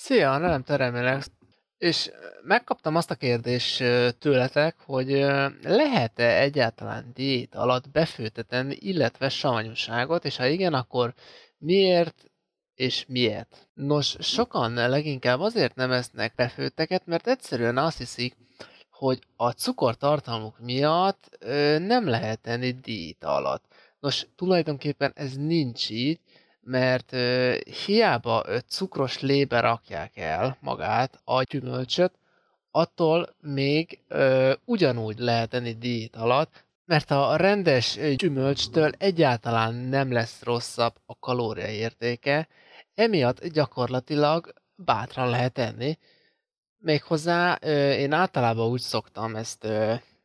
Szia, nem teremélek. És megkaptam azt a kérdést tőletek, hogy lehet-e egyáltalán diét alatt befőtetni, illetve savanyúságot, és ha igen, akkor miért és miért? Nos, sokan leginkább azért nem esznek befőtteket, mert egyszerűen azt hiszik, hogy a cukortartalmuk miatt nem lehet enni diét alatt. Nos, tulajdonképpen ez nincs így, mert ö, hiába ö, cukros lébe rakják el magát a gyümölcsöt, attól még ö, ugyanúgy lehet enni diét alatt, mert a rendes gyümölcstől egyáltalán nem lesz rosszabb a kalóriaértéke, emiatt gyakorlatilag bátran lehet enni. Méghozzá én általában úgy szoktam ezt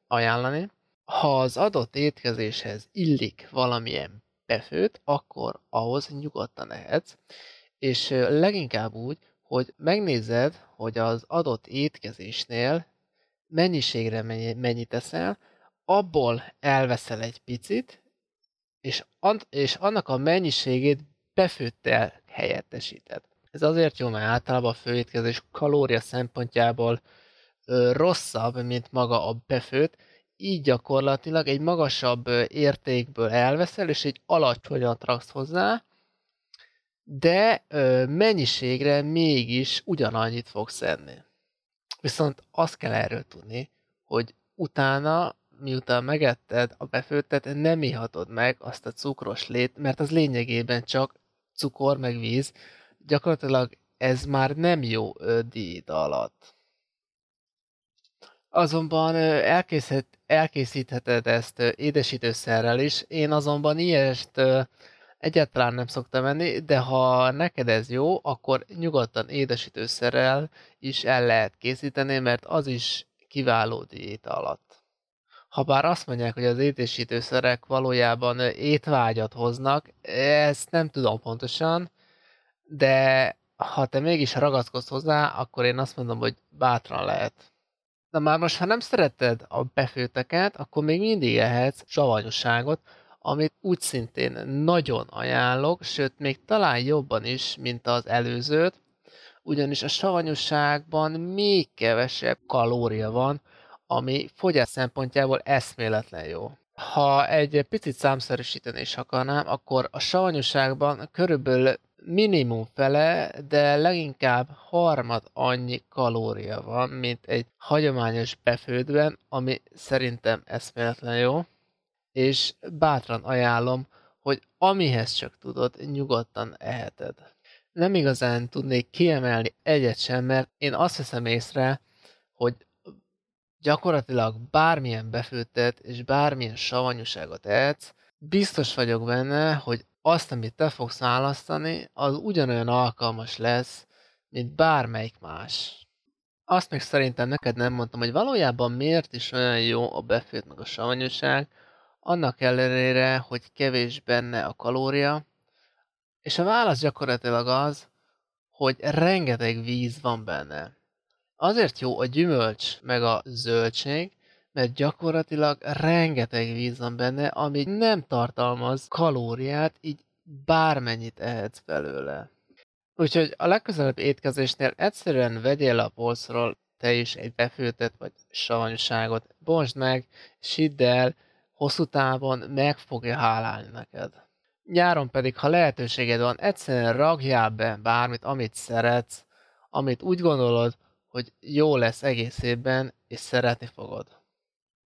ajánlani, ha az adott étkezéshez illik valamilyen befőt, akkor ahhoz nyugodtan ehetsz, és leginkább úgy, hogy megnézed, hogy az adott étkezésnél mennyiségre mennyit eszel, abból elveszel egy picit, és, an- és annak a mennyiségét befőttel helyettesíted. Ez azért jó, mert általában a főétkezés kalória szempontjából ö, rosszabb, mint maga a befőt, így gyakorlatilag egy magasabb értékből elveszel, és egy alacsonyat raksz hozzá, de ö, mennyiségre mégis ugyanannyit fogsz enni. Viszont azt kell erről tudni, hogy utána, miután megetted a befőttet, nem ihatod meg azt a cukros lét, mert az lényegében csak cukor meg víz. Gyakorlatilag ez már nem jó diéta alatt. Azonban elkészít, elkészítheted ezt édesítőszerrel is. Én azonban ilyest egyáltalán nem szoktam enni, de ha neked ez jó, akkor nyugodtan édesítőszerrel is el lehet készíteni, mert az is kiváló diéta alatt. Habár azt mondják, hogy az édesítőszerek valójában étvágyat hoznak, ezt nem tudom pontosan, de ha te mégis ragaszkodsz hozzá, akkor én azt mondom, hogy bátran lehet. Na már most, ha nem szereted a befőteket, akkor még mindig ehetsz savanyúságot, amit úgy szintén nagyon ajánlok, sőt, még talán jobban is, mint az előzőt, ugyanis a savanyúságban még kevesebb kalória van, ami fogyás szempontjából eszméletlen jó. Ha egy picit számszerűsíteni is akarnám, akkor a savanyúságban körülbelül minimum fele, de leginkább harmad annyi kalória van, mint egy hagyományos befődben, ami szerintem eszméletlen jó, és bátran ajánlom, hogy amihez csak tudod, nyugodtan eheted. Nem igazán tudnék kiemelni egyet sem, mert én azt veszem észre, hogy gyakorlatilag bármilyen befőttet és bármilyen savanyúságot ehetsz, biztos vagyok benne, hogy azt, amit te fogsz választani, az ugyanolyan alkalmas lesz, mint bármelyik más. Azt még szerintem neked nem mondtam, hogy valójában miért is olyan jó a befőtt meg a savanyúság, annak ellenére, hogy kevés benne a kalória, és a válasz gyakorlatilag az, hogy rengeteg víz van benne. Azért jó a gyümölcs meg a zöldség, mert gyakorlatilag rengeteg víz van benne, ami nem tartalmaz kalóriát, így bármennyit ehetsz belőle. Úgyhogy a legközelebb étkezésnél egyszerűen vegyél a polcról te is egy befőtet vagy savanyúságot, bontsd meg, sidd el, hosszú távon meg fogja hálálni neked. Nyáron pedig, ha lehetőséged van, egyszerűen ragjál be bármit, amit szeretsz, amit úgy gondolod, hogy jó lesz egész évben, és szeretni fogod.